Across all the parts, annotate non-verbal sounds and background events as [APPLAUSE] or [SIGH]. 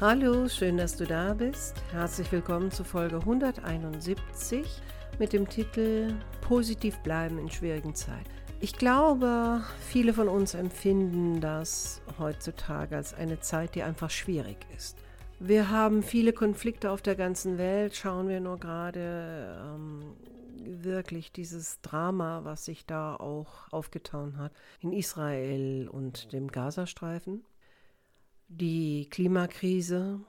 Hallo, schön, dass du da bist. Herzlich willkommen zu Folge 171 mit dem Titel Positiv bleiben in schwierigen Zeiten. Ich glaube, viele von uns empfinden das heutzutage als eine Zeit, die einfach schwierig ist. Wir haben viele Konflikte auf der ganzen Welt. Schauen wir nur gerade ähm, wirklich dieses Drama, was sich da auch aufgetan hat in Israel und dem Gazastreifen die Klimakrise,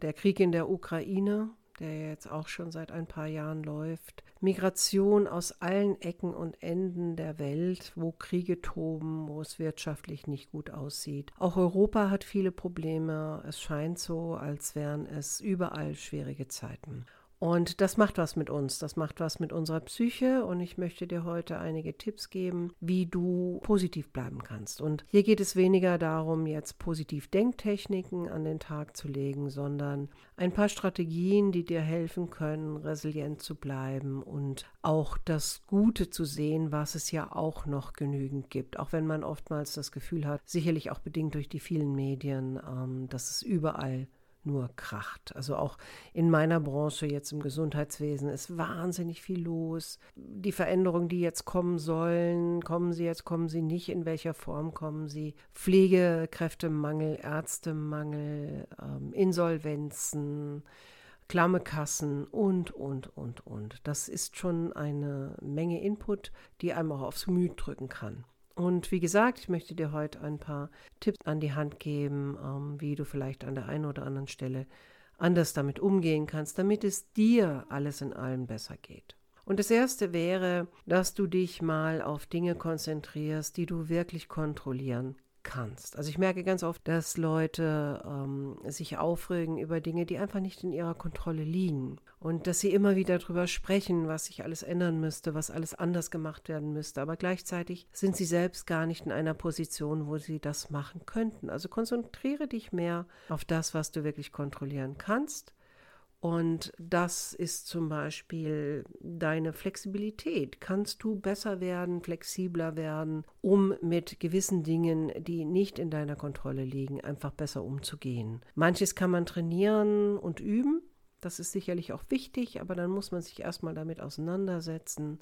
der Krieg in der Ukraine, der jetzt auch schon seit ein paar Jahren läuft, Migration aus allen Ecken und Enden der Welt, wo Kriege toben, wo es wirtschaftlich nicht gut aussieht. Auch Europa hat viele Probleme. Es scheint so, als wären es überall schwierige Zeiten. Und das macht was mit uns, das macht was mit unserer Psyche und ich möchte dir heute einige Tipps geben, wie du positiv bleiben kannst. Und hier geht es weniger darum, jetzt positiv Denktechniken an den Tag zu legen, sondern ein paar Strategien, die dir helfen können, resilient zu bleiben und auch das Gute zu sehen, was es ja auch noch genügend gibt. Auch wenn man oftmals das Gefühl hat, sicherlich auch bedingt durch die vielen Medien, ähm, dass es überall nur kracht. Also auch in meiner Branche jetzt im Gesundheitswesen ist wahnsinnig viel los. Die Veränderungen, die jetzt kommen sollen, kommen sie jetzt, kommen sie nicht, in welcher Form kommen sie. Pflegekräftemangel, Ärztemangel, ähm, Insolvenzen, klamme Kassen und, und, und, und. Das ist schon eine Menge Input, die einem auch aufs Gemüt drücken kann. Und wie gesagt, ich möchte dir heute ein paar Tipps an die Hand geben, ähm, wie du vielleicht an der einen oder anderen Stelle anders damit umgehen kannst, damit es dir alles in allem besser geht. Und das Erste wäre, dass du dich mal auf Dinge konzentrierst, die du wirklich kontrollieren kannst. Also ich merke ganz oft, dass Leute ähm, sich aufregen über Dinge, die einfach nicht in ihrer Kontrolle liegen. Und dass sie immer wieder darüber sprechen, was sich alles ändern müsste, was alles anders gemacht werden müsste. Aber gleichzeitig sind sie selbst gar nicht in einer Position, wo sie das machen könnten. Also konzentriere dich mehr auf das, was du wirklich kontrollieren kannst und das ist zum Beispiel deine Flexibilität. Kannst du besser werden, flexibler werden, um mit gewissen Dingen, die nicht in deiner Kontrolle liegen, einfach besser umzugehen. Manches kann man trainieren und üben. Das ist sicherlich auch wichtig, aber dann muss man sich erstmal damit auseinandersetzen,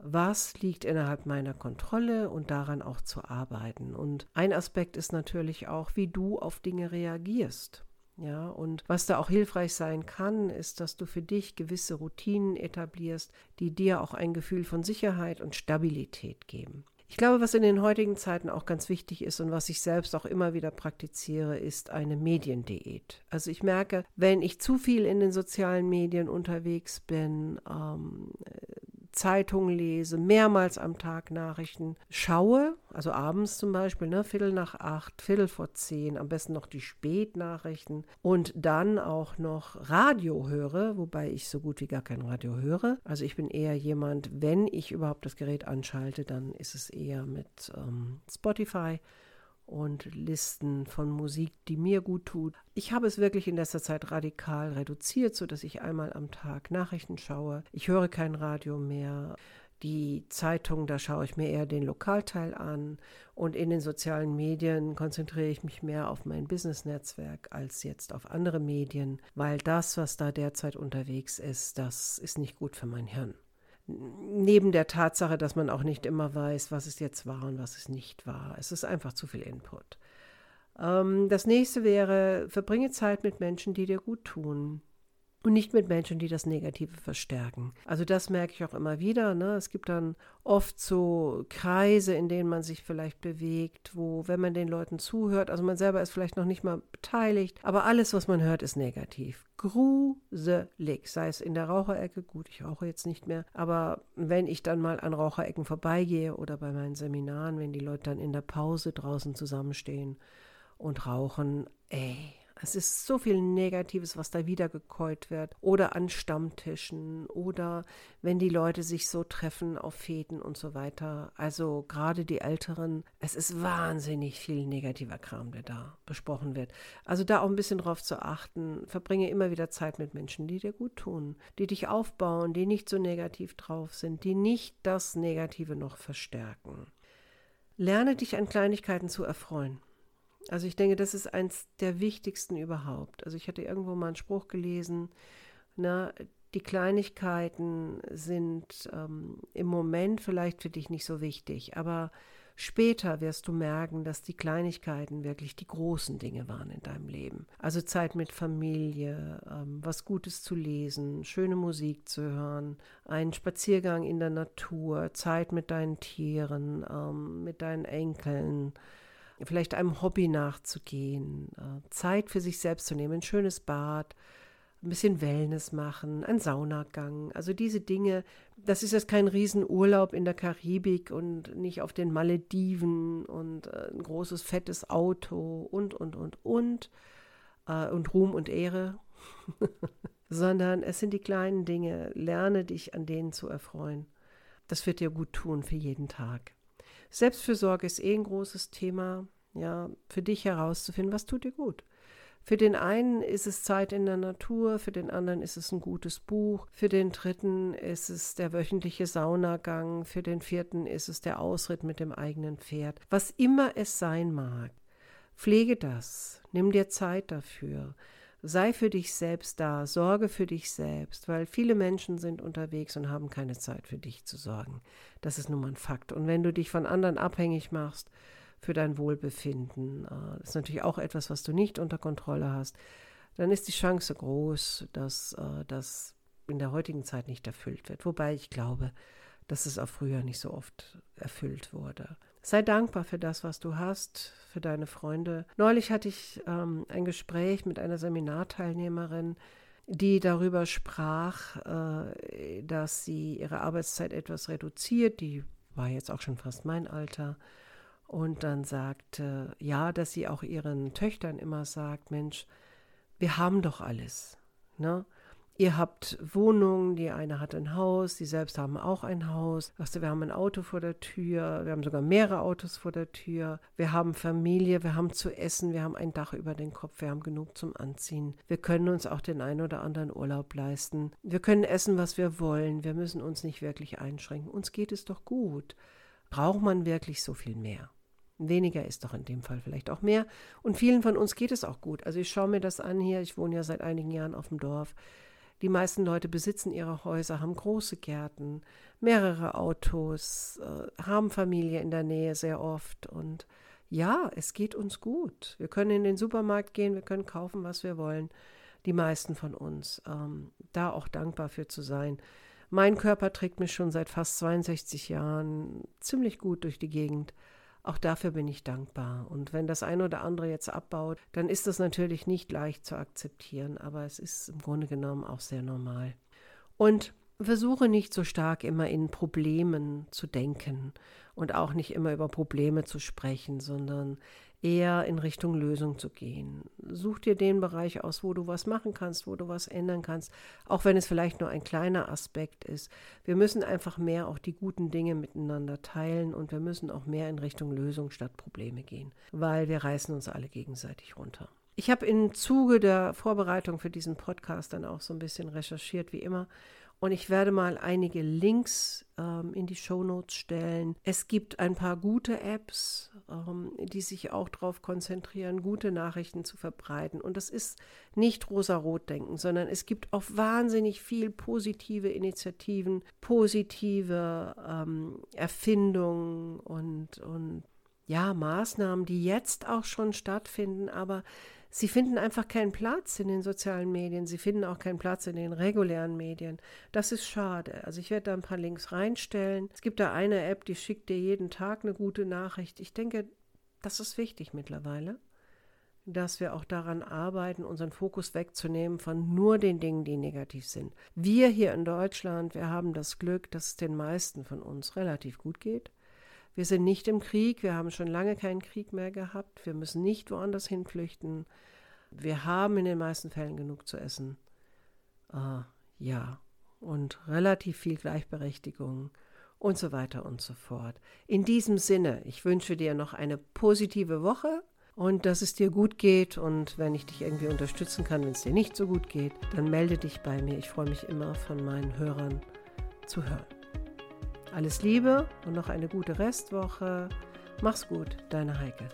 was liegt innerhalb meiner Kontrolle und daran auch zu arbeiten. Und ein Aspekt ist natürlich auch, wie du auf Dinge reagierst. Ja, und was da auch hilfreich sein kann, ist, dass du für dich gewisse Routinen etablierst, die dir auch ein Gefühl von Sicherheit und Stabilität geben. Ich glaube, was in den heutigen Zeiten auch ganz wichtig ist und was ich selbst auch immer wieder praktiziere, ist eine Mediendiät. Also ich merke, wenn ich zu viel in den sozialen Medien unterwegs bin, ähm, Zeitung lese, mehrmals am Tag Nachrichten schaue, also abends zum Beispiel, ne, Viertel nach acht, Viertel vor zehn, am besten noch die Spätnachrichten und dann auch noch Radio höre, wobei ich so gut wie gar kein Radio höre. Also ich bin eher jemand, wenn ich überhaupt das Gerät anschalte, dann ist es eher mit ähm, Spotify und Listen von Musik, die mir gut tut. Ich habe es wirklich in letzter Zeit radikal reduziert, sodass ich einmal am Tag Nachrichten schaue. Ich höre kein Radio mehr. Die Zeitung, da schaue ich mir eher den Lokalteil an und in den sozialen Medien konzentriere ich mich mehr auf mein Business-Netzwerk als jetzt auf andere Medien, weil das, was da derzeit unterwegs ist, das ist nicht gut für mein Hirn neben der Tatsache, dass man auch nicht immer weiß, was es jetzt war und was es nicht war. Es ist einfach zu viel Input. Ähm, das nächste wäre, verbringe Zeit mit Menschen, die dir gut tun und nicht mit Menschen, die das Negative verstärken. Also das merke ich auch immer wieder. Ne? Es gibt dann oft so Kreise, in denen man sich vielleicht bewegt, wo, wenn man den Leuten zuhört, also man selber ist vielleicht noch nicht mal beteiligt, aber alles, was man hört, ist negativ. Gruselig. Sei es in der Raucherecke, gut, ich rauche jetzt nicht mehr, aber wenn ich dann mal an Raucherecken vorbeigehe oder bei meinen Seminaren, wenn die Leute dann in der Pause draußen zusammenstehen und rauchen, ey, Es ist so viel Negatives, was da wiedergekäut wird. Oder an Stammtischen oder wenn die Leute sich so treffen auf Fäden und so weiter. Also gerade die Älteren, es ist wahnsinnig viel negativer Kram, der da besprochen wird. Also da auch ein bisschen drauf zu achten. Verbringe immer wieder Zeit mit Menschen, die dir gut tun, die dich aufbauen, die nicht so negativ drauf sind, die nicht das Negative noch verstärken. Lerne dich an Kleinigkeiten zu erfreuen. Also ich denke, das ist eins der wichtigsten überhaupt. Also ich hatte irgendwo mal einen Spruch gelesen, na, die Kleinigkeiten sind ähm, im Moment vielleicht für dich nicht so wichtig, aber später wirst du merken, dass die Kleinigkeiten wirklich die großen Dinge waren in deinem Leben. Also Zeit mit Familie, ähm, was Gutes zu lesen, schöne Musik zu hören, einen Spaziergang in der Natur, Zeit mit deinen Tieren, ähm, mit deinen Enkeln vielleicht einem Hobby nachzugehen, äh, Zeit für sich selbst zu nehmen, ein schönes Bad, ein bisschen Wellness machen, ein Saunagang. Also diese Dinge, das ist jetzt kein Riesenurlaub in der Karibik und nicht auf den Malediven und äh, ein großes fettes Auto und, und, und, und. Äh, und Ruhm und Ehre. [LAUGHS] Sondern es sind die kleinen Dinge. Lerne dich an denen zu erfreuen. Das wird dir gut tun für jeden Tag. Selbstfürsorge ist eh ein großes Thema, ja, für dich herauszufinden, was tut dir gut. Für den einen ist es Zeit in der Natur, für den anderen ist es ein gutes Buch, für den dritten ist es der wöchentliche Saunagang, für den vierten ist es der Ausritt mit dem eigenen Pferd. Was immer es sein mag, pflege das, nimm dir Zeit dafür. Sei für dich selbst da, sorge für dich selbst, weil viele Menschen sind unterwegs und haben keine Zeit für dich zu sorgen. Das ist nun mal ein Fakt. Und wenn du dich von anderen abhängig machst für dein Wohlbefinden, äh, das ist natürlich auch etwas, was du nicht unter Kontrolle hast, dann ist die Chance groß, dass äh, das in der heutigen Zeit nicht erfüllt wird. Wobei ich glaube, dass es auch früher nicht so oft erfüllt wurde. Sei dankbar für das, was du hast, für deine Freunde. Neulich hatte ich ähm, ein Gespräch mit einer Seminarteilnehmerin, die darüber sprach, äh, dass sie ihre Arbeitszeit etwas reduziert. Die war jetzt auch schon fast mein Alter. Und dann sagte, ja, dass sie auch ihren Töchtern immer sagt, Mensch, wir haben doch alles. Ne? Ihr habt Wohnungen, die eine hat ein Haus, die selbst haben auch ein Haus. Also wir haben ein Auto vor der Tür, wir haben sogar mehrere Autos vor der Tür. Wir haben Familie, wir haben zu essen, wir haben ein Dach über den Kopf, wir haben genug zum Anziehen. Wir können uns auch den einen oder anderen Urlaub leisten. Wir können essen, was wir wollen. Wir müssen uns nicht wirklich einschränken. Uns geht es doch gut. Braucht man wirklich so viel mehr? Weniger ist doch in dem Fall vielleicht auch mehr. Und vielen von uns geht es auch gut. Also ich schaue mir das an hier. Ich wohne ja seit einigen Jahren auf dem Dorf. Die meisten Leute besitzen ihre Häuser, haben große Gärten, mehrere Autos, äh, haben Familie in der Nähe sehr oft. Und ja, es geht uns gut. Wir können in den Supermarkt gehen, wir können kaufen, was wir wollen. Die meisten von uns. Ähm, da auch dankbar für zu sein. Mein Körper trägt mich schon seit fast 62 Jahren ziemlich gut durch die Gegend. Auch dafür bin ich dankbar. Und wenn das eine oder andere jetzt abbaut, dann ist das natürlich nicht leicht zu akzeptieren, aber es ist im Grunde genommen auch sehr normal. Und versuche nicht so stark immer in Problemen zu denken und auch nicht immer über Probleme zu sprechen, sondern eher in Richtung Lösung zu gehen. Such dir den Bereich aus, wo du was machen kannst, wo du was ändern kannst, auch wenn es vielleicht nur ein kleiner Aspekt ist. Wir müssen einfach mehr auch die guten Dinge miteinander teilen und wir müssen auch mehr in Richtung Lösung statt Probleme gehen, weil wir reißen uns alle gegenseitig runter. Ich habe im Zuge der Vorbereitung für diesen Podcast dann auch so ein bisschen recherchiert, wie immer, und ich werde mal einige Links ähm, in die Show Notes stellen. Es gibt ein paar gute Apps, ähm, die sich auch darauf konzentrieren, gute Nachrichten zu verbreiten. Und das ist nicht rosa-rot denken, sondern es gibt auch wahnsinnig viel positive Initiativen, positive ähm, Erfindungen und, und ja, Maßnahmen, die jetzt auch schon stattfinden, aber sie finden einfach keinen Platz in den sozialen Medien, sie finden auch keinen Platz in den regulären Medien. Das ist schade. Also ich werde da ein paar Links reinstellen. Es gibt da eine App, die schickt dir jeden Tag eine gute Nachricht. Ich denke, das ist wichtig mittlerweile, dass wir auch daran arbeiten, unseren Fokus wegzunehmen von nur den Dingen, die negativ sind. Wir hier in Deutschland, wir haben das Glück, dass es den meisten von uns relativ gut geht. Wir sind nicht im Krieg, wir haben schon lange keinen Krieg mehr gehabt, wir müssen nicht woanders hinflüchten. Wir haben in den meisten Fällen genug zu essen. Uh, ja, und relativ viel Gleichberechtigung und so weiter und so fort. In diesem Sinne, ich wünsche dir noch eine positive Woche und dass es dir gut geht. Und wenn ich dich irgendwie unterstützen kann, wenn es dir nicht so gut geht, dann melde dich bei mir. Ich freue mich immer von meinen Hörern zu hören. Alles Liebe und noch eine gute Restwoche. Mach's gut, deine Heike.